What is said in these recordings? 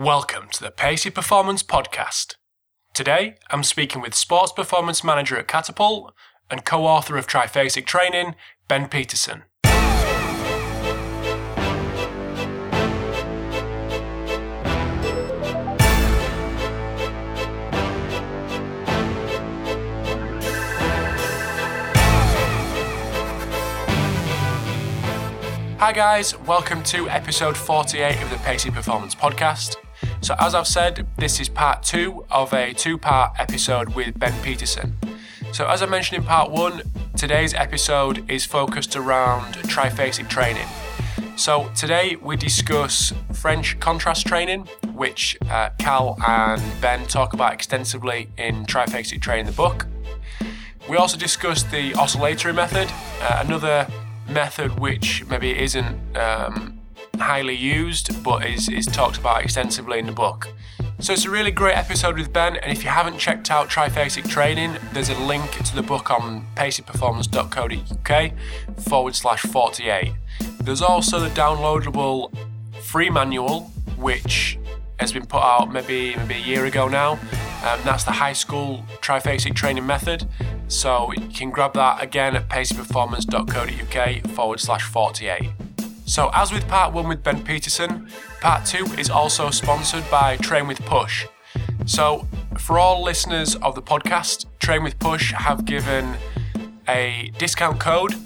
Welcome to the Pacey Performance Podcast. Today, I'm speaking with Sports Performance Manager at Catapult and co author of Triphasic Training, Ben Peterson. Hi, guys, welcome to episode 48 of the Pacey Performance Podcast. So, as I've said, this is part two of a two part episode with Ben Peterson. So, as I mentioned in part one, today's episode is focused around triphasic training. So, today we discuss French contrast training, which uh, Cal and Ben talk about extensively in Triphasic Training, the book. We also discuss the oscillatory method, uh, another method which maybe isn't um, highly used but is, is talked about extensively in the book. So it's a really great episode with Ben, and if you haven't checked out Triphasic Training, there's a link to the book on paceyperformance.co.uk forward slash 48. There's also the downloadable free manual, which has been put out maybe maybe a year ago now. Um, that's the high school triphasic training method. So you can grab that again at paceyperformance.co.uk forward slash 48. So, as with part one with Ben Peterson, part two is also sponsored by Train with Push. So, for all listeners of the podcast, Train with Push have given a discount code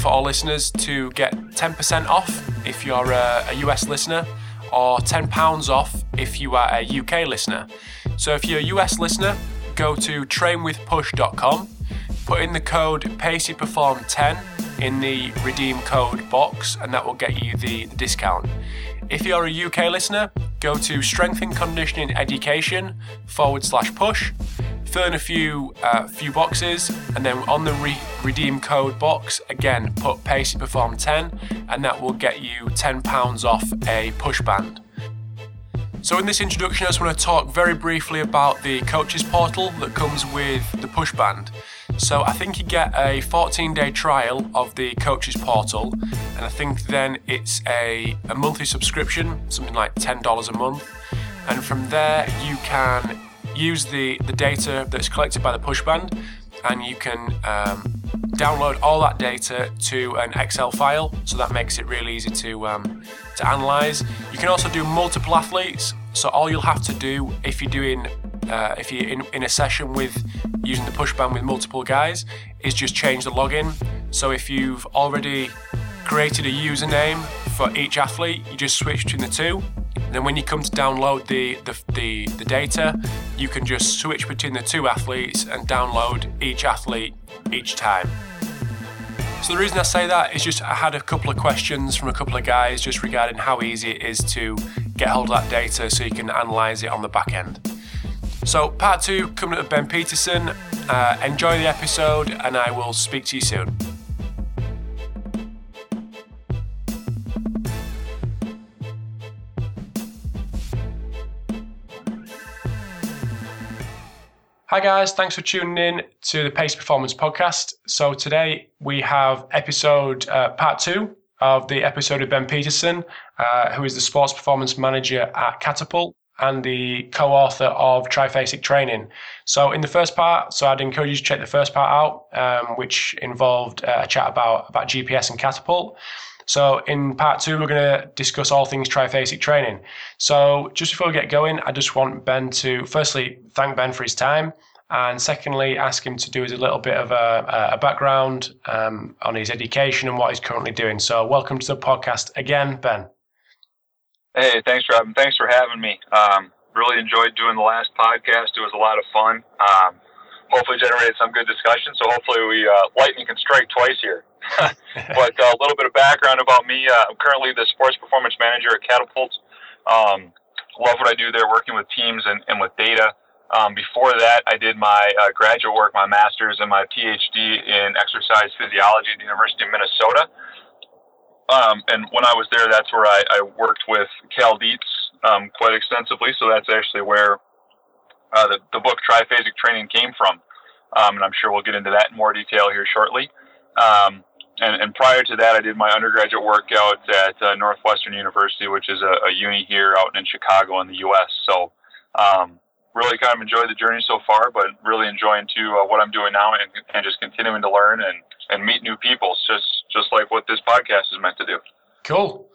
for all listeners to get 10% off if you're a, a US listener, or £10 off if you are a UK listener. So, if you're a US listener, go to trainwithpush.com, put in the code PaceyPerform10 in the redeem code box, and that will get you the, discount. If you're a UK listener, go to Strength and Conditioning Education forward slash push, fill in a few uh, few boxes, and then on the re- redeem code box, again, put Pacey Perform 10, and that will get you £10 off a push band. So, in this introduction, I just want to talk very briefly about the coaches portal that comes with the push band. So, I think you get a 14 day trial of the coaches portal, and I think then it's a, a monthly subscription, something like $10 a month. And from there, you can use the, the data that's collected by the push band, and you can um, download all that data to an Excel file. So that makes it really easy to um, to analyze. You can also do multiple athletes. So all you'll have to do if you're doing uh, if you're in, in a session with using the push band with multiple guys is just change the login. So if you've already created a username for each athlete, you just switch between the two. then when you come to download the, the, the, the data, you can just switch between the two athletes and download each athlete each time. So the reason I say that is just I had a couple of questions from a couple of guys just regarding how easy it is to get hold of that data so you can analyze it on the back end. So part two coming up with Ben Peterson. Uh, enjoy the episode and I will speak to you soon. Hi, guys. Thanks for tuning in to the Pacey Performance Podcast. So, today we have episode uh, part two of the episode of Ben Peterson, uh, who is the sports performance manager at Catapult and the co author of Triphasic Training. So, in the first part, so I'd encourage you to check the first part out, um, which involved uh, a chat about, about GPS and Catapult. So in part two, we're going to discuss all things triphasic training. So just before we get going, I just want Ben to firstly thank Ben for his time. And secondly, ask him to do us a little bit of a, a background um, on his education and what he's currently doing. So, welcome to the podcast again, Ben. Hey, thanks, Robin. Thanks for having me. Um, really enjoyed doing the last podcast. It was a lot of fun. Um, hopefully, generated some good discussion. So, hopefully, we uh, lightning can strike twice here. but uh, a little bit of background about me. Uh, I'm currently the sports performance manager at Catapult. Um, love what I do there, working with teams and, and with data. Um, before that, I did my uh, graduate work, my master's, and my PhD in exercise physiology at the University of Minnesota. Um, and when I was there, that's where I, I worked with Cal Dietz um, quite extensively. So that's actually where uh, the, the book Triphasic Training came from. Um, and I'm sure we'll get into that in more detail here shortly. Um, and, and prior to that, I did my undergraduate workout at uh, Northwestern University, which is a, a, uni here out in Chicago in the U.S. So, um, really kind of enjoyed the journey so far, but really enjoying too uh, what I'm doing now and, and just continuing to learn and, and meet new people, just just like what this podcast is meant to do. Cool.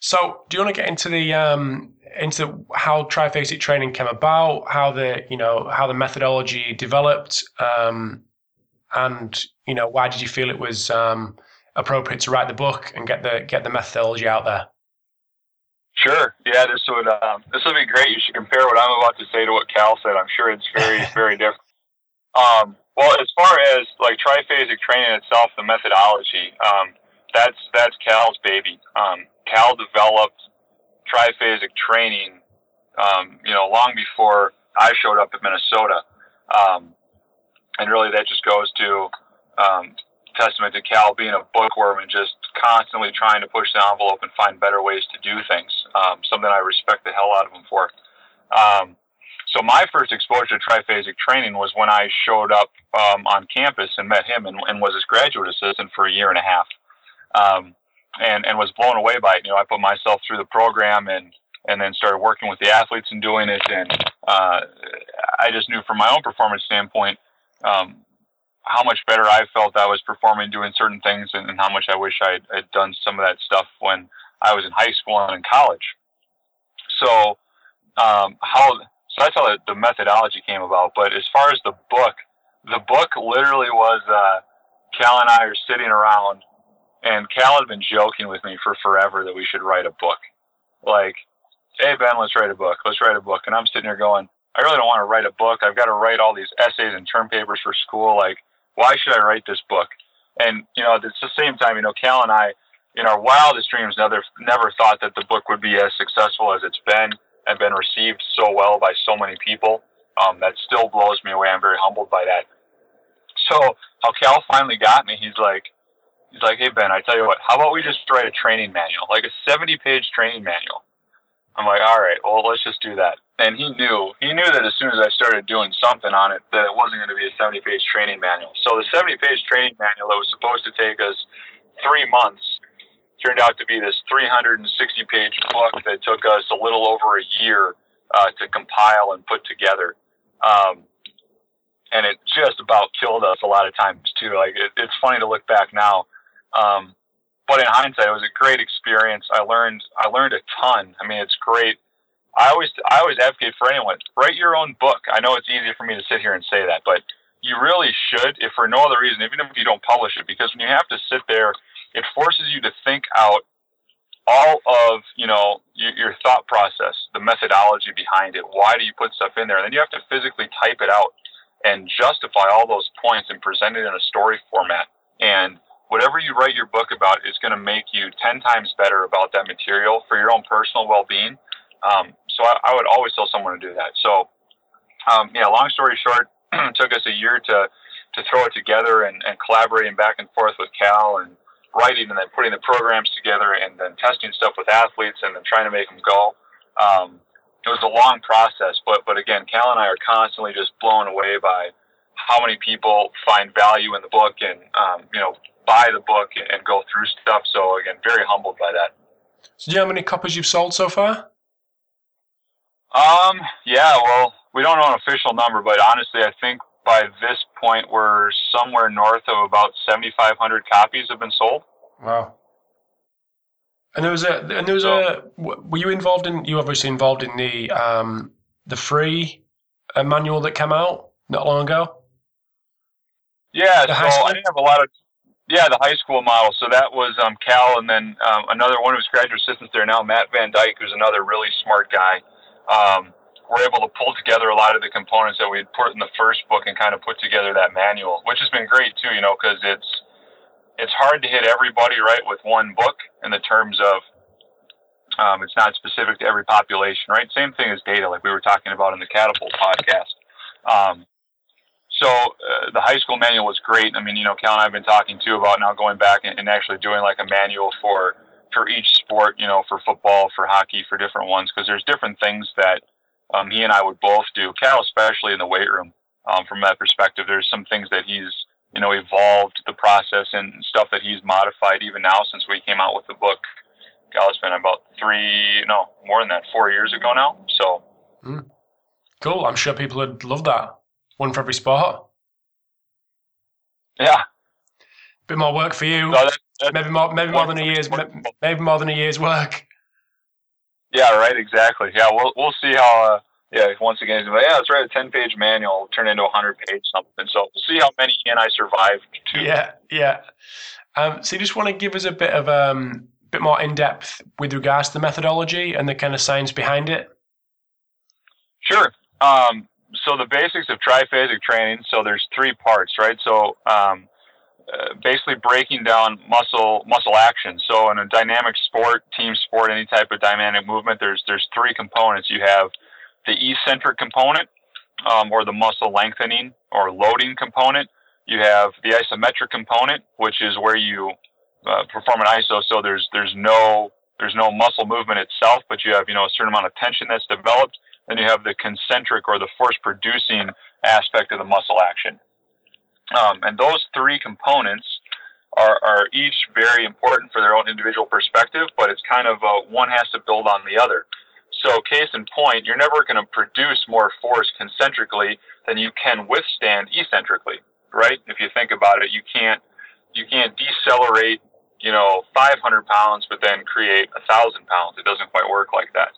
So, do you want to get into the um, into how triphasic training came about, how the you know how the methodology developed, um, and you know why did you feel it was um, appropriate to write the book and get the get the methodology out there? Sure. Yeah, this would um, this would be great. You should compare what I'm about to say to what Cal said. I'm sure it's very very different. Um, well, as far as like triphasic training itself, the methodology, um, that's that's Cal's baby. Um, Cal developed triphasic training, um, you know, long before I showed up at Minnesota, um, and really that just goes to um, testament to Cal being a bookworm and just constantly trying to push the envelope and find better ways to do things. Um, something I respect the hell out of him for. Um, so my first exposure to triphasic training was when I showed up um, on campus and met him and, and, was his graduate assistant for a year and a half, um, and and was blown away by it. You know, I put myself through the program and and then started working with the athletes and doing it, and uh, I just knew from my own performance standpoint um, how much better I felt I was performing doing certain things and, and how much I wish I had done some of that stuff when I was in high school and in college. So, um, how, so that's how the, the, methodology came about. But as far as the book, the book literally was, uh, Cal and I are sitting around and Cal had been joking with me for forever that we should write a book. Like, hey, Ben, let's write a book. Let's write a book. And I'm sitting here going, I really don't want to write a book. I've got to write all these essays and term papers for school. Like, why should I write this book? And you know, at the same time, you know, Cal and I, in our wildest dreams, never never thought that the book would be as successful as it's been and been received so well by so many people. Um, that still blows me away. I'm very humbled by that. So how Cal finally got me, he's like, he's like, hey Ben, I tell you what, how about we just write a training manual, like a 70 page training manual? I'm like, all right, well, let's just do that and he knew he knew that as soon as I started doing something on it that it wasn't going to be a 70 page training manual. So the 70 page training manual that was supposed to take us three months turned out to be this 360 page book that took us a little over a year uh, to compile and put together. Um, and it just about killed us a lot of times too. Like it, it's funny to look back now. Um, but in hindsight, it was a great experience. I learned, I learned a ton. I mean, it's great I always I always advocate for anyone write your own book. I know it's easy for me to sit here and say that, but you really should, if for no other reason, even if you don't publish it, because when you have to sit there, it forces you to think out all of you know your, your thought process, the methodology behind it. Why do you put stuff in there? And then you have to physically type it out and justify all those points and present it in a story format. And whatever you write your book about is going to make you 10 times better about that material for your own personal well-being um, so I, I, would always tell someone to do that. So, um, yeah, long story short, took us a year to, to throw it together and, and collaborating back and forth with Cal and writing and then putting the programs together and then testing stuff with athletes and then trying to make them go. Um, it was a long process, but, but again, Cal and I are constantly just blown away by how many people find value in the book and, um, you know, buy the book and go through stuff. So again, very humbled by that. So do you know how many copies you've sold so far? Um, yeah, well, we don't know an official number, but honestly, I think by this point we're somewhere north of about 7,500 copies have been sold. Wow. And there was a, and there was a, were you involved in, you obviously involved in the, um, the free uh, manual that came out not long ago? Yeah, the so I didn't have a lot of, yeah, the high school model. So that was um, Cal, and then um, another one of his graduate assistants there now, Matt Van Dyke, who's another really smart guy um, we're able to pull together a lot of the components that we had put in the first book and kind of put together that manual, which has been great too, you know, because it's it's hard to hit everybody right with one book in the terms of um, it's not specific to every population, right? Same thing as data, like we were talking about in the Catapult podcast. Um, so uh, the high school manual was great. I mean, you know, Cal and I have been talking too about now going back and, and actually doing like a manual for for each sport, you know, for football, for hockey, for different ones, because there's different things that um, he and I would both do. Cal, especially in the weight room, um, from that perspective, there's some things that he's you know, evolved the process and stuff that he's modified even now since we came out with the book. Cal, it's been about three, no, more than that, four years ago now. So, mm. cool. I'm sure people would love that. One for every sport. Yeah. Bit more work for you. that, maybe more, maybe more than a year's, maybe more than a year's work. Yeah, right. Exactly. Yeah, we'll we'll see how. Uh, yeah, once again, yeah, let's write a ten-page manual, turn into a hundred-page something. So we'll see how many he and I survive. Too. Yeah, yeah. Um, so you just want to give us a bit of um, bit more in depth with regards to the methodology and the kind of science behind it. Sure. Um, so the basics of triphasic training. So there's three parts, right? So um, uh, basically breaking down muscle muscle action. So in a dynamic sport, team sport, any type of dynamic movement, there's there's three components. You have the eccentric component, um, or the muscle lengthening or loading component. You have the isometric component, which is where you uh, perform an iso. So there's there's no there's no muscle movement itself, but you have you know a certain amount of tension that's developed. Then you have the concentric or the force producing aspect of the muscle action. Um, and those three components are, are each very important for their own individual perspective, but it's kind of uh, one has to build on the other. So, case in point, you're never going to produce more force concentrically than you can withstand eccentrically, right? If you think about it, you can't you can't decelerate, you know, 500 pounds, but then create a thousand pounds. It doesn't quite work like that.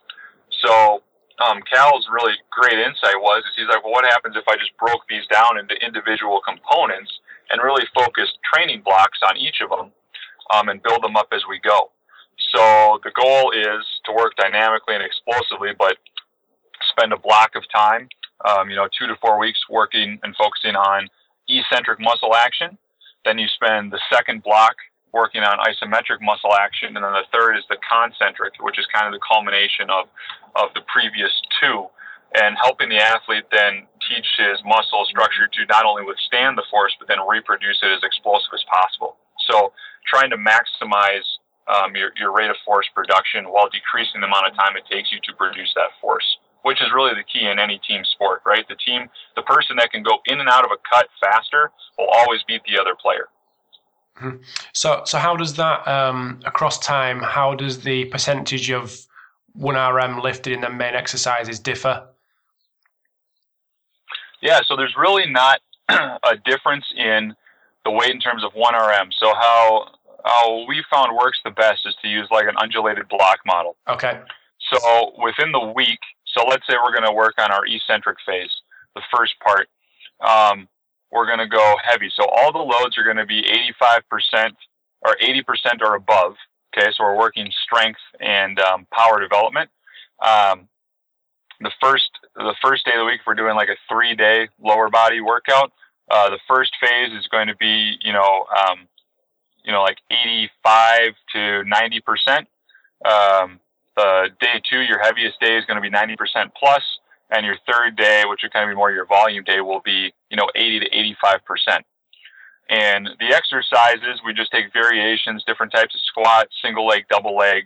So, um, Cal's really great insight was is he's like, well, what happens if I just broke these down into individual components and really focused training blocks on each of them um, and build them up as we go. So the goal is to work dynamically and explosively, but spend a block of time, um, you know, two to four weeks working and focusing on eccentric muscle action. Then you spend the second block working on isometric muscle action, and then the third is the concentric, which is kind of the culmination of of the previous two, and helping the athlete then teach his muscle structure to not only withstand the force but then reproduce it as explosive as possible. So trying to maximize um, your, your rate of force production while decreasing the amount of time it takes you to produce that force, which is really the key in any team sport, right? The team, the person that can go in and out of a cut faster will always beat the other player. Mm-hmm. So, so how does that um, across time? How does the percentage of one RM lifted in the main exercises differ? Yeah, so there's really not a difference in the weight in terms of one RM. So how how we found works the best is to use like an undulated block model. Okay. So within the week, so let's say we're going to work on our eccentric phase, the first part. Um, we're going to go heavy. So all the loads are going to be 85% or 80% or above. Okay, so we're working strength and um, power development. Um, the first the first day of the week, we're doing like a three day lower body workout. Uh, the first phase is going to be you know um, you know like 85 to 90 percent. Um, the day two, your heaviest day is going to be 90 percent plus, and your third day, which would kind of be more your volume day, will be you know 80 to 85 percent. And the exercises, we just take variations, different types of squat, single leg, double leg,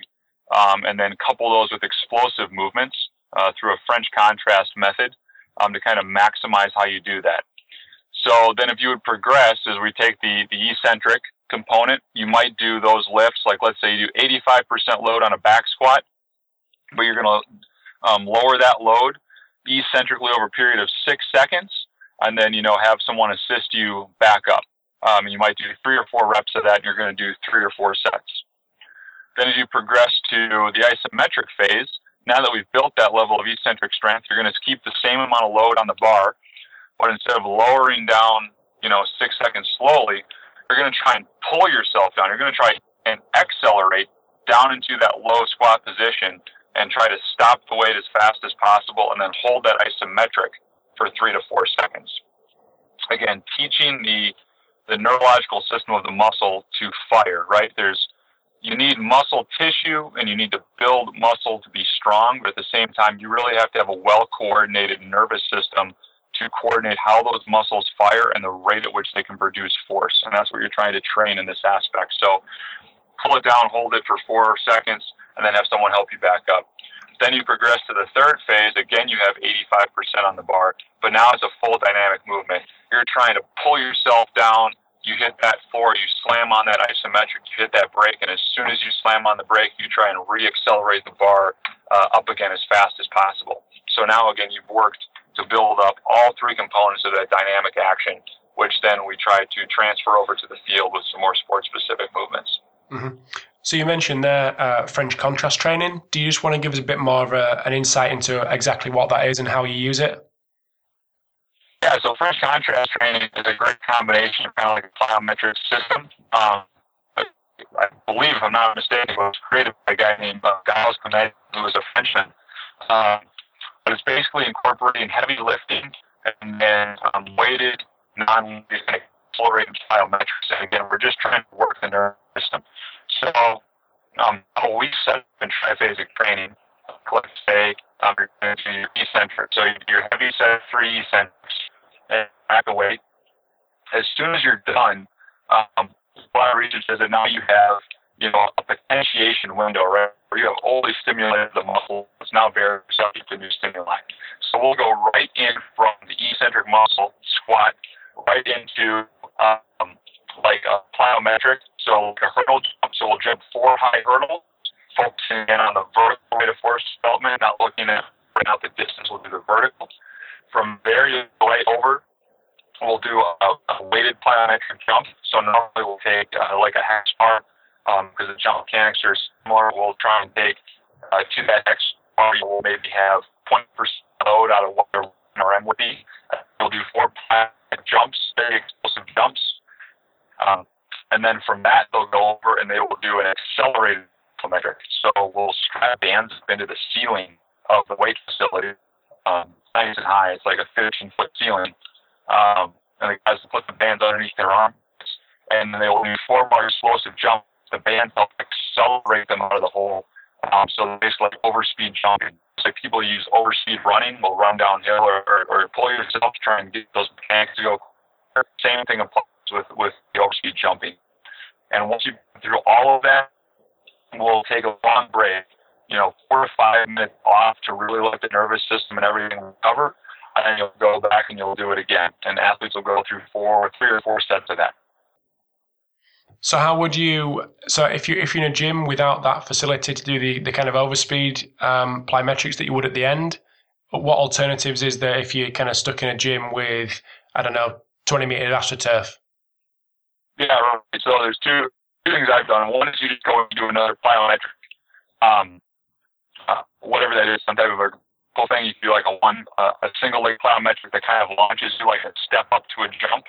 um, and then couple those with explosive movements uh, through a French contrast method um, to kind of maximize how you do that. So then if you would progress as we take the, the eccentric component, you might do those lifts, like let's say you do 85% load on a back squat, but you're going to um, lower that load eccentrically over a period of six seconds, and then, you know, have someone assist you back up. Um, you might do three or four reps of that, and you're going to do three or four sets. Then, as you progress to the isometric phase, now that we've built that level of eccentric strength, you're going to keep the same amount of load on the bar, but instead of lowering down, you know, six seconds slowly, you're going to try and pull yourself down. You're going to try and accelerate down into that low squat position and try to stop the weight as fast as possible and then hold that isometric for three to four seconds. Again, teaching the the neurological system of the muscle to fire, right? There's you need muscle tissue and you need to build muscle to be strong, but at the same time, you really have to have a well coordinated nervous system to coordinate how those muscles fire and the rate at which they can produce force. And that's what you're trying to train in this aspect. So pull it down, hold it for four seconds, and then have someone help you back up. Then you progress to the third phase. Again, you have 85% on the bar, but now it's a full dynamic movement. You're trying to pull yourself down you hit that floor, you slam on that isometric, you hit that brake, and as soon as you slam on the brake, you try and re-accelerate the bar uh, up again as fast as possible. So now again, you've worked to build up all three components of that dynamic action, which then we try to transfer over to the field with some more sport-specific movements. Mm-hmm. So you mentioned there uh, French contrast training. Do you just want to give us a bit more of a, an insight into exactly what that is and how you use it? Yeah, so French contrast training is a great combination of kind of like a plyometric system. Um, I believe, if I'm not mistaken, it was created by a guy named uh, Gilles Quinet, who was a Frenchman. Um, but it's basically incorporating heavy lifting and then um, weighted, non-accelerated plyometrics. And again, we're just trying to work the nervous system. So um, we set up in triphasic training. Let's say um, you're going to do your eccentric. So your heavy set three eccentrics and back a weight. As soon as you're done, um, a of research says that now you have, you know, a potentiation window, right, where you have only stimulated the muscle. It's now very subject to new stimuli. So we'll go right in from the eccentric muscle squat right into um, like a plyometric, so a hurdle jump. So we'll jump four high hurdles, focusing in on the vertical rate of force development, not looking at out the distance. We'll do the vertical. From there, you go right over. We'll do a, a weighted plyometric jump. So normally we'll take uh, like a hex bar because um, the jump mechanics are similar. We'll try and take uh, to that hex bar. We'll maybe have 20% load out of what their RM would be. we'll do four plyometric jumps, very explosive jumps. Um, and then from that, they'll go over and they will do an accelerated plyometric. So we'll strap bands up into the ceiling of the weight facility um, nice and high. It's like a 15 foot ceiling. Um, and the guys will put the bands underneath their arms, and then they will do four explosive jumps. The bands help accelerate them out of the hole. Um, so basically, like overspeed jumping. It's like people use overspeed running, will run downhill or, or, or pull yourself to try and get those mechanics to go. Same thing applies with with the overspeed jumping. And once you through all of that, we'll take a long break you know, four or five minutes off to really let the nervous system and everything recover. And then you'll go back and you'll do it again. And athletes will go through four, three or four sets of that. So how would you? So if you if you're in a gym without that facility to do the, the kind of overspeed um, plyometrics that you would at the end, what alternatives is there if you're kind of stuck in a gym with I don't know 20 meter astroturf? Yeah, right. So there's two two things I've done. One is you just go and do another plyometric. Um, uh, whatever that is, some type of a cool thing. You can do like a one, uh, a single leg plyometric that kind of launches you like a step up to a jump,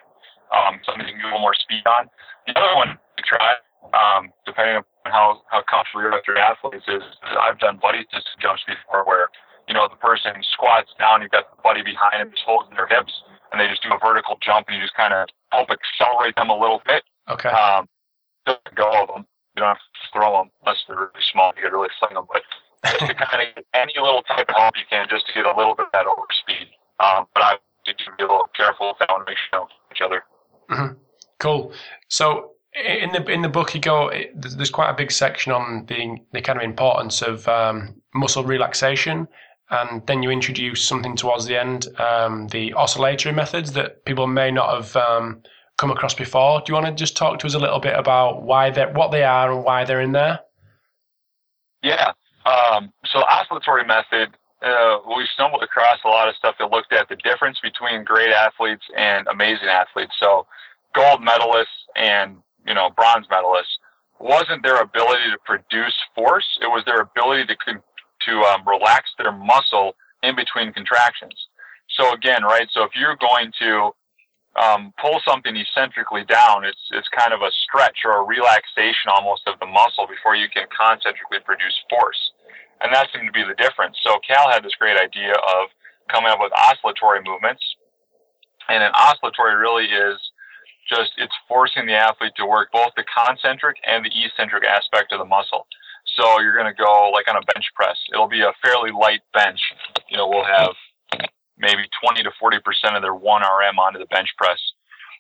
um, something you can do a little more speed on. The other one to try, um, depending on how, how comfortable you're your athletes, is, I've done buddy system jumps before where, you know, the person squats down, you've got the buddy behind him, just holding their hips, and they just do a vertical jump, and you just kind of help accelerate them a little bit. Okay. Um, just go of them. You don't have to throw them unless they're really small. You got to really fling them. But just to kind of get any little type of help you can just to get a little bit of that over speed. Um, but I need to be a little careful with that one to make sure you know each other. Mm-hmm. Cool. So in the in the book, you go. There's quite a big section on the the kind of importance of um, muscle relaxation, and then you introduce something towards the end, um, the oscillatory methods that people may not have um, come across before. Do you want to just talk to us a little bit about why they what they are and why they're in there? Yeah. Um, so oscillatory method, uh, we stumbled across a lot of stuff that looked at the difference between great athletes and amazing athletes. So gold medalists and you know bronze medalists wasn't their ability to produce force; it was their ability to to um, relax their muscle in between contractions. So again, right? So if you're going to um, pull something eccentrically down, it's it's kind of a stretch or a relaxation almost of the muscle before you can concentrically produce force, and that seemed to be the difference. So Cal had this great idea of coming up with oscillatory movements, and an oscillatory really is just it's forcing the athlete to work both the concentric and the eccentric aspect of the muscle. So you're going to go like on a bench press. It'll be a fairly light bench. You know, we'll have maybe 20 to 40 percent of their one RM onto the bench press,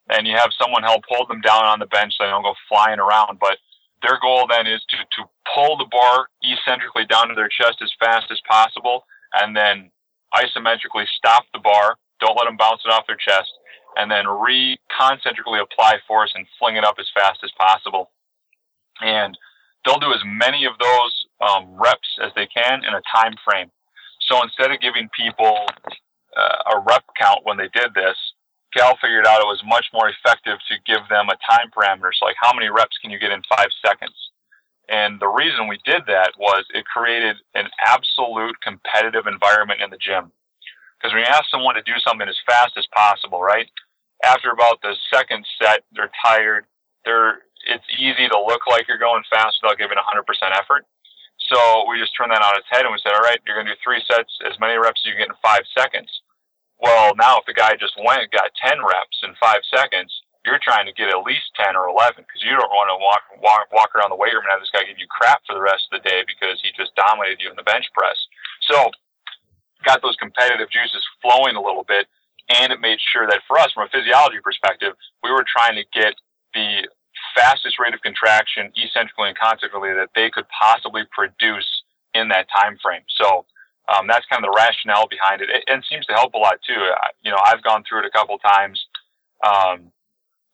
and you have someone help hold them down on the bench so they don't go flying around. But their goal then is to to pull the bar eccentrically down to their chest as fast as possible, and then isometrically stop the bar. Don't let them bounce it off their chest, and then re concentrically apply force and fling it up as fast as possible. And they'll do as many of those um, reps as they can in a time frame. So instead of giving people uh, a rep count when they did this, Cal figured out it was much more effective to give them a time parameter. So like how many reps can you get in five seconds? And the reason we did that was it created an absolute competitive environment in the gym. Because when you ask someone to do something as fast as possible, right? After about the second set, they're tired. They're, it's easy to look like you're going fast without giving 100% effort. So we just turned that on its head and we said, all right, you're going to do three sets, as many reps as you get in five seconds. Well, now if the guy just went and got 10 reps in five seconds, you're trying to get at least 10 or 11 because you don't want to walk, walk, walk around the weight room and have this guy give you crap for the rest of the day because he just dominated you in the bench press. So got those competitive juices flowing a little bit and it made sure that for us from a physiology perspective, we were trying to get the fastest rate of contraction eccentrically and concentrically that they could possibly produce in that time frame. So um, that's kind of the rationale behind it. it. And seems to help a lot too. You know, I've gone through it a couple times. Um,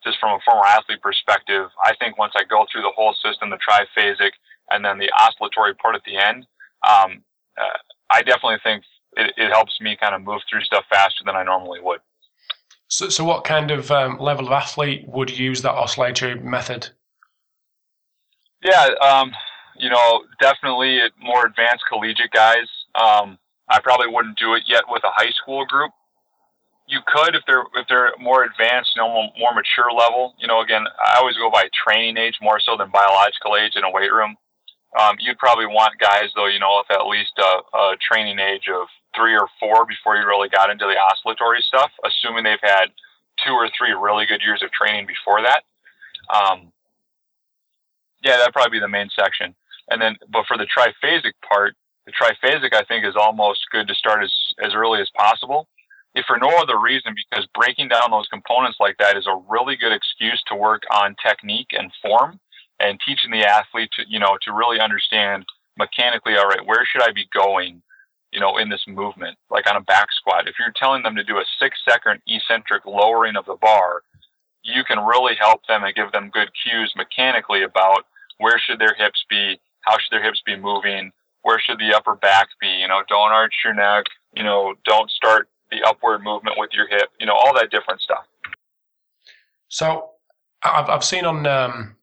just from a former athlete perspective, I think once I go through the whole system, the triphasic, and then the oscillatory part at the end, um, uh, I definitely think it, it, helps me kind of move through stuff faster than I normally would. So, so what kind of um, level of athlete would use that oscillatory method? Yeah, um, you know, definitely more advanced collegiate guys. Um, I probably wouldn't do it yet with a high school group you could if they're if they're more advanced, you know, more, mature level. You know, again, I always go by training age more so than biological age in a weight room. Um, you'd probably want guys though, you know, with at least a, a training age of three or four before you really got into the oscillatory stuff, assuming they've had two or three really good years of training before that. Um, yeah, that'd probably be the main section. And then, but for the triphasic part, the triphasic I think is almost good to start as, as early as possible if for no other reason, because breaking down those components like that is a really good excuse to work on technique and form and teaching the athlete to, you know, to really understand mechanically, all right, where should I be going, you know, in this movement, like on a back squat. If you're telling them to do a six second eccentric lowering of the bar, you can really help them and give them good cues mechanically about where should their hips be, how should their hips be moving, where should the upper back be, you know, don't arch your neck, you know, don't start the upward movement with your hip, you know, all that different stuff. So I've, I've seen on um,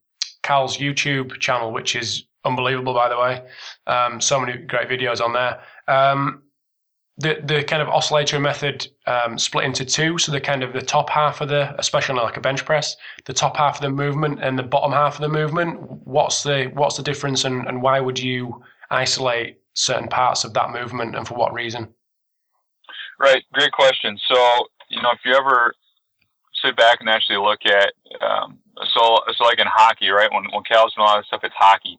Cal's YouTube channel, which is unbelievable, by the way, um, so many great videos on there. Um, the the kind of oscillatory method um, split into two. So the kind of the top half of the, especially like a bench press, the top half of the movement and the bottom half of the movement. What's the what's the difference, and, and why would you isolate certain parts of that movement, and for what reason? Right, great question. So, you know, if you ever sit back and actually look at, um, so, so like in hockey, right? When when Cal's doing all of stuff, it's hockey.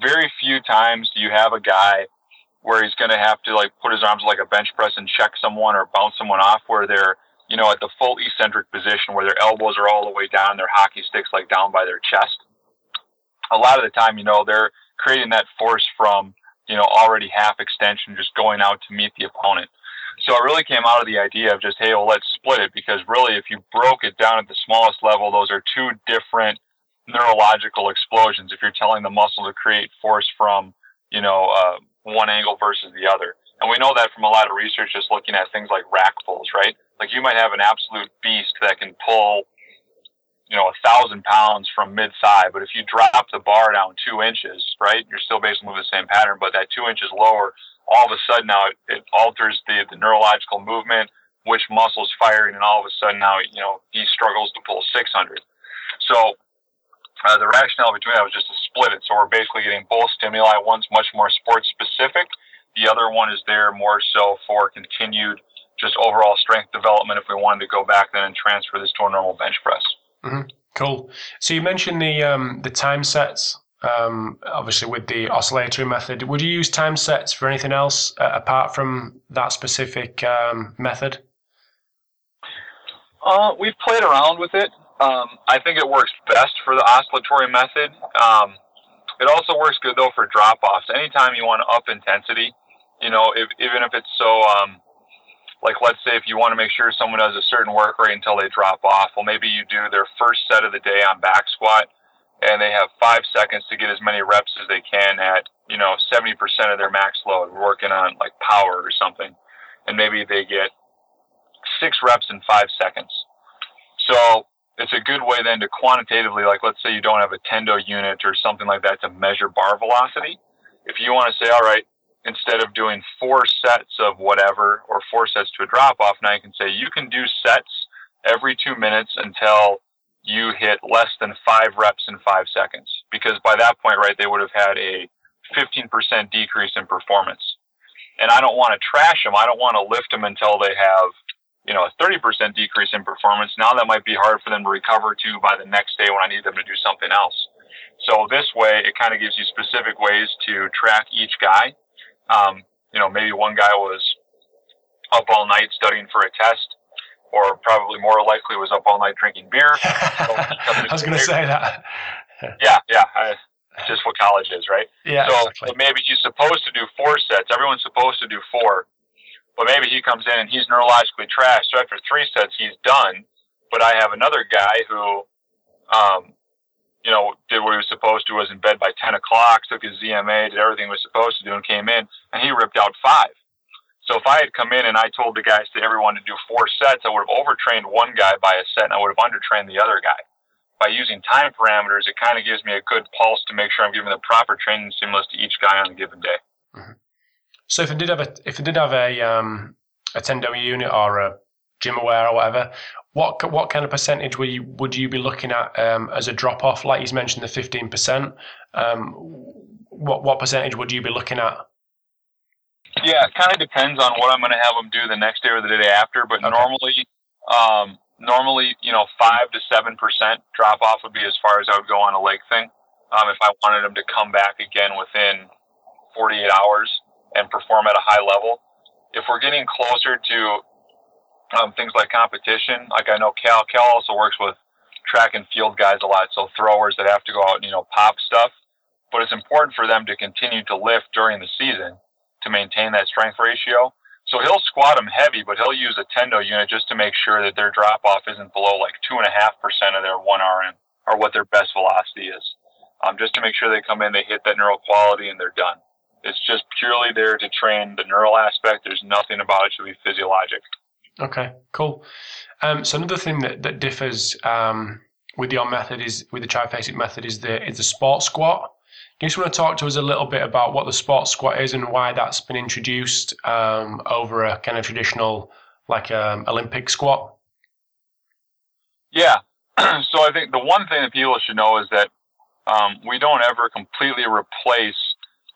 Very few times do you have a guy where he's going to have to like put his arms like a bench press and check someone or bounce someone off where they're, you know, at the full eccentric position where their elbows are all the way down, their hockey sticks like down by their chest. A lot of the time, you know, they're creating that force from, you know, already half extension, just going out to meet the opponent. So it really came out of the idea of just, hey, well, let's split it because really, if you broke it down at the smallest level, those are two different neurological explosions. If you're telling the muscle to create force from, you know, uh, one angle versus the other. And we know that from a lot of research, just looking at things like rack pulls, right? Like you might have an absolute beast that can pull, you know, a thousand pounds from mid thigh, but if you drop the bar down two inches, right, you're still basically moving the same pattern, but that two inches lower all of a sudden now it, it alters the, the neurological movement, which muscle's firing, and all of a sudden now, you know, he struggles to pull 600. So uh, the rationale between that was just to split it. So we're basically getting both stimuli. One's much more sports specific. The other one is there more so for continued just overall strength development if we wanted to go back then and transfer this to a normal bench press. Mm-hmm. Cool. So you mentioned the um, the time sets um, obviously with the oscillatory method. Would you use time sets for anything else uh, apart from that specific um, method? Uh, we've played around with it. Um, I think it works best for the oscillatory method. Um, it also works good though for drop offs. Anytime you want to up intensity, you know, if, even if it's so, um, like let's say if you want to make sure someone does a certain work rate until they drop off, well maybe you do their first set of the day on back squat and they have five seconds to get as many reps as they can at you know 70% of their max load working on like power or something and maybe they get six reps in five seconds so it's a good way then to quantitatively like let's say you don't have a tendo unit or something like that to measure bar velocity. If you want to say all right instead of doing four sets of whatever or four sets to a drop off now you can say you can do sets every two minutes until you hit less than five reps in five seconds. Because by that point right they would have had a 15% decrease in performance. And i don't want to trash them i don't want to lift them until they have you know a 30% decrease in performance now that might be hard for them to recover to by the next day when i need them to do something else so this way it kind of gives you specific ways to track each guy um, you know maybe one guy was up all night studying for a test or probably more likely was up all night drinking beer. I was going to say that. yeah, yeah. I, just what college is, right? Yeah. So exactly. maybe he's supposed to do four sets. Everyone's supposed to do four, but maybe he comes in and he's neurologically trashed. So after three sets, he's done. But I have another guy who, um, you know, did what he was supposed to, was in bed by 10 o'clock, took his ZMA, did everything he was supposed to do, and came in, and he ripped out five. So if I had come in and I told the guys to everyone to do four sets, I would have overtrained one guy by a set and I would have undertrained the other guy. By using time parameters, it kind of gives me a good pulse to make sure I'm giving the proper training stimulus to each guy on a given day. Mm-hmm. So if I did have a if I did have a um, a tendo unit or a GymAware or whatever, what what kind of percentage would you would you be looking at um, as a drop off? Like he's mentioned the fifteen percent. Um, what what percentage would you be looking at? Yeah, it kind of depends on what I'm going to have them do the next day or the day after. But okay. normally, um, normally, you know, five to seven percent drop off would be as far as I would go on a leg thing. Um, if I wanted them to come back again within 48 hours and perform at a high level. If we're getting closer to um, things like competition, like I know Cal, Cal also works with track and field guys a lot, so throwers that have to go out and you know pop stuff. But it's important for them to continue to lift during the season to maintain that strength ratio. So he'll squat them heavy, but he'll use a tendo unit just to make sure that their drop off isn't below like two and a half percent of their one RM or what their best velocity is. Um, just to make sure they come in, they hit that neural quality, and they're done. It's just purely there to train the neural aspect. There's nothing about it should be physiologic. Okay, cool. Um, so another thing that, that differs um, with your method is with the triphasic method is the is the sport squat. Do you just want to talk to us a little bit about what the sports squat is and why that's been introduced um, over a kind of traditional, like um, Olympic squat? Yeah. so I think the one thing that people should know is that um, we don't ever completely replace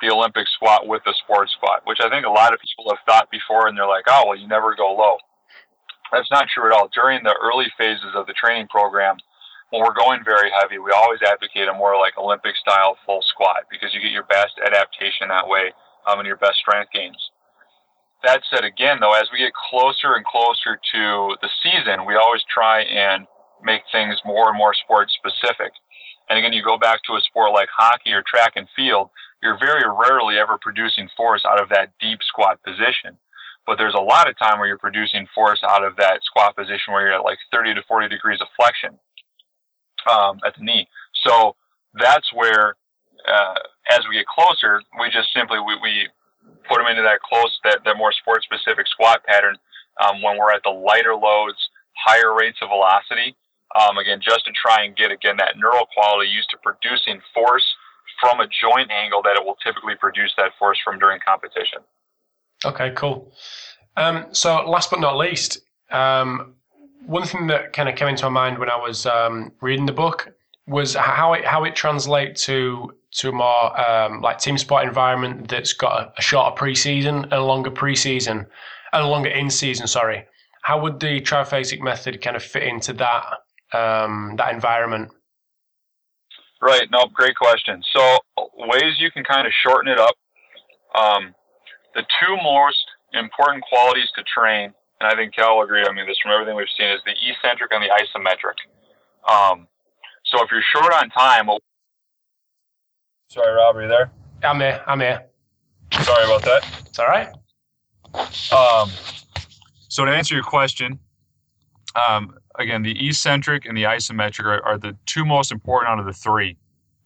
the Olympic squat with the sports squat, which I think a lot of people have thought before, and they're like, "Oh, well, you never go low." That's not true at all. During the early phases of the training program, when we're going very heavy, we always advocate a more like Olympic style full squat because you get your best adaptation that way um, and your best strength gains. That said, again, though, as we get closer and closer to the season, we always try and make things more and more sport specific. And again, you go back to a sport like hockey or track and field, you're very rarely ever producing force out of that deep squat position. But there's a lot of time where you're producing force out of that squat position where you're at like 30 to 40 degrees of flexion um, at the knee. So that's where, uh, as we get closer, we just simply we, we put them into that close, that, more sport specific squat pattern um, when we're at the lighter loads, higher rates of velocity. Um, again, just to try and get again that neural quality used to producing force from a joint angle that it will typically produce that force from during competition. Okay, cool. Um, so last but not least, um, one thing that kind of came into my mind when I was um, reading the book was how it how it translates to to a more um, like team sport environment that's got a, a shorter preseason and a longer preseason and a longer in season. Sorry, how would the triphasic method kind of fit into that um, that environment? Right. No, great question. So ways you can kind of shorten it up. Um, the two most important qualities to train and I think Cal will agree on me this from everything we've seen, is the eccentric and the isometric. Um, so if you're short on time, well, sorry, Rob, are you there? I'm here. I'm here. Sorry about that. It's all right. Um, So to answer your question, um, again, the eccentric and the isometric are, are, the two most important out of the three.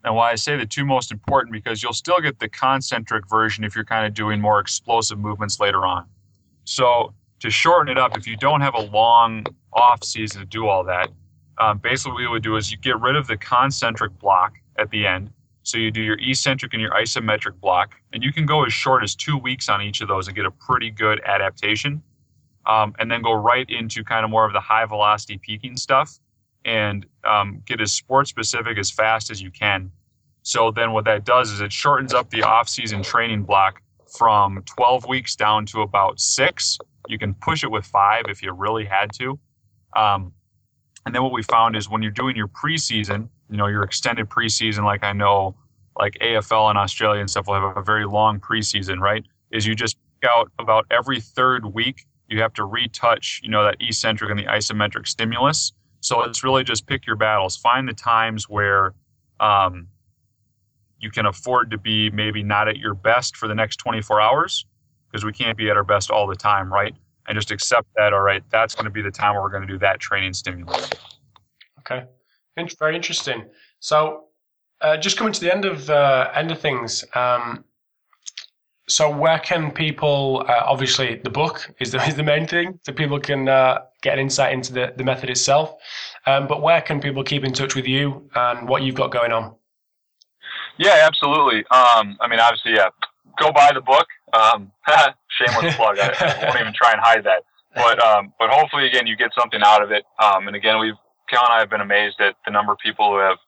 And why I say the two most important because you'll still get the concentric version if you're kind of doing more explosive movements later on. So to shorten it up, if you don't have a long off season to do all that, um, basically what we would do is you get rid of the concentric block at the end. So you do your eccentric and your isometric block, and you can go as short as two weeks on each of those and get a pretty good adaptation um, and then go right into kind of more of the high velocity peaking stuff and um, get as sport specific as fast as you can. So then what that does is it shortens up the off season training block from 12 weeks down to about six. You can push it with five if you really had to. Um, and then what we found is when you're doing your preseason, you know, your extended preseason, like I know, like AFL in Australia and stuff will have a very long preseason, right? Is you just out about every third week you have to retouch, you know, that eccentric and the isometric stimulus. So it's really just pick your battles. Find the times where um, you can afford to be maybe not at your best for the next 24 hours because we can't be at our best all the time, right? And just accept that, all right, that's going to be the time where we're going to do that training stimulus. Okay. Very interesting. So, uh, just coming to the end of uh, end of things, um, so where can people uh, obviously the book is the, is the main thing so people can uh, get insight into the, the method itself. Um, but where can people keep in touch with you and what you've got going on? Yeah absolutely. Um, i mean obviously yeah go buy the book. Um, shameless plug I, I, won't even try and hide that. But um, but hopefully again you get something out of it. Um, and again we've cal and i have been amazed at the number of people who have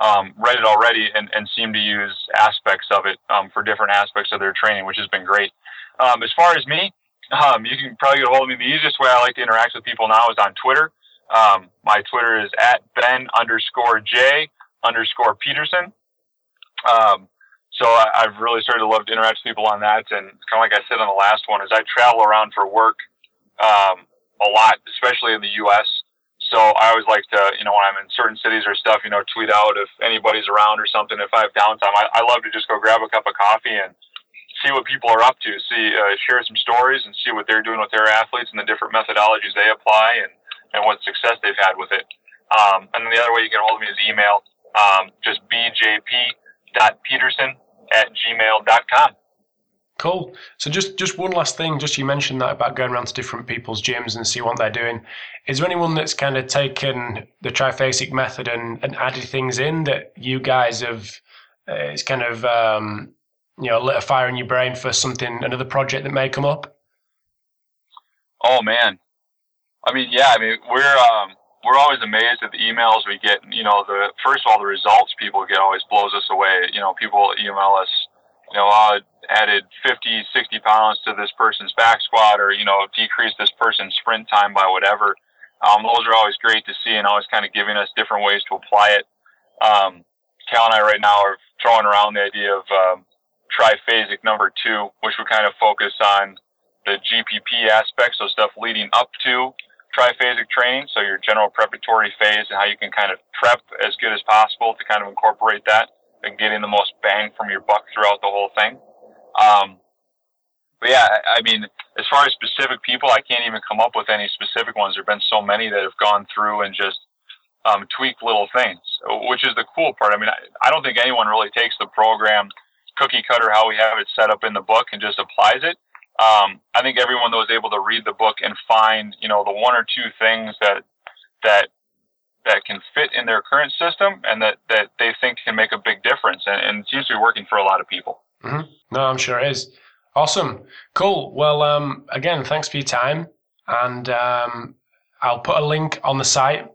um, read it already and, and seem to use aspects of it um, for different aspects of their training, which has been great. Um, as far as me, um, you can probably get a hold of me. The easiest way I like to interact with people now is on Twitter. Um, my Twitter is at Ben underscore J underscore Peterson. Um, so I, have really started to love to interact with people on that. And kind of like I said on the last one, is I travel around for work a lot, especially in the U.S. So I always like to, you know, when I'm in certain cities or stuff, you know, tweet out if anybody's around or something. If I have downtime, I, I love to just go grab a cup of coffee and see what people are up to, see, uh, share some stories and see what they're doing with their athletes and the different methodologies they apply and, and what success they've had with it. Um, and then the other way you can hold me is email, um, just bjp.peterson at gmail.com. Cool. So just just one last thing, just you mentioned that about going around to different people's gyms and see what they're doing. Is there anyone that's kind of taken the triphasic method and, and added things in that you guys have uh, it's kind of um, you know lit a fire in your brain for something another project that may come up? Oh man. I mean, yeah, I mean, we're um we're always amazed at the emails we get. You know, the first of all, the results people get always blows us away. You know, people email us, you know, uh, added 50, 60 pounds to this person's back squat or, you know, decreased this person's sprint time by whatever. Um, those are always great to see and always kind of giving us different ways to apply it. Um, Cal and I right now are throwing around the idea of um, triphasic number two, which would kind of focus on the GPP aspect, so stuff leading up to triphasic training, so your general preparatory phase and how you can kind of prep as good as possible to kind of incorporate that and getting the most bang from your buck throughout the whole thing. Um, but yeah, I mean, as far as specific people, I can't even come up with any specific ones. There've been so many that have gone through and just um, tweak little things, which is the cool part. I mean, I, I don't think anyone really takes the program cookie cutter how we have it set up in the book and just applies it. Um, I think everyone that was able to read the book and find, you know, the one or two things that that that can fit in their current system and that, that they think can make a big difference. And, and it seems to be working for a lot of people. Mm-hmm. No, I'm sure it is. Awesome. Cool. Well, um, again, thanks for your time. And um, I'll put a link on the site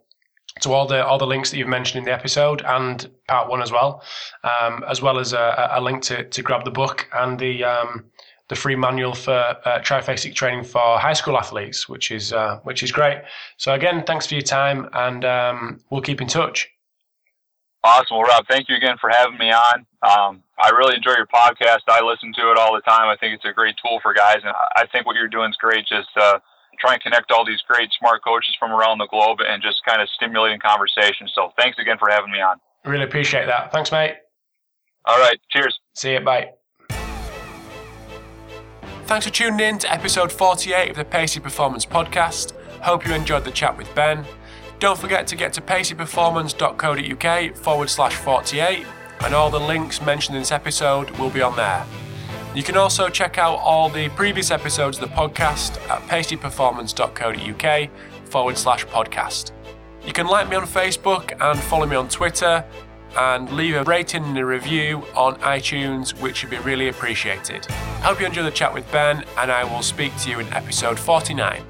to all the all the links that you've mentioned in the episode and part one as well, um, as well as a, a, link to, to grab the book and the um, the free manual for uh, triphasic training for high school athletes, which is uh, which is great. So again, thanks for your time, and um, we'll keep in touch. Awesome. Well, Rob, thank you again for having me on. I really enjoy your podcast. I listen to it all the time. I think it's a great tool for guys, and I think what you're doing is great. Just uh, try and connect all these great, smart coaches from around the globe and just kind of stimulating conversation. So, thanks again for having me on. Really appreciate that. Thanks, mate. All right. Cheers. See you. Bye. thanks for tuning in to episode 48 of the Pacey Performance Podcast. Hope you enjoyed the chat with Ben. Don't forget to get to paceyperformance.co.uk forward slash 48, and all the links mentioned in this episode will be on there. You can also check out all the previous episodes of the podcast at paceyperformance.co.uk forward slash podcast. You can like me on Facebook and follow me on Twitter and leave a rating and a review on iTunes, which would be really appreciated. I Hope you enjoy the chat with Ben, and I will speak to you in episode 49.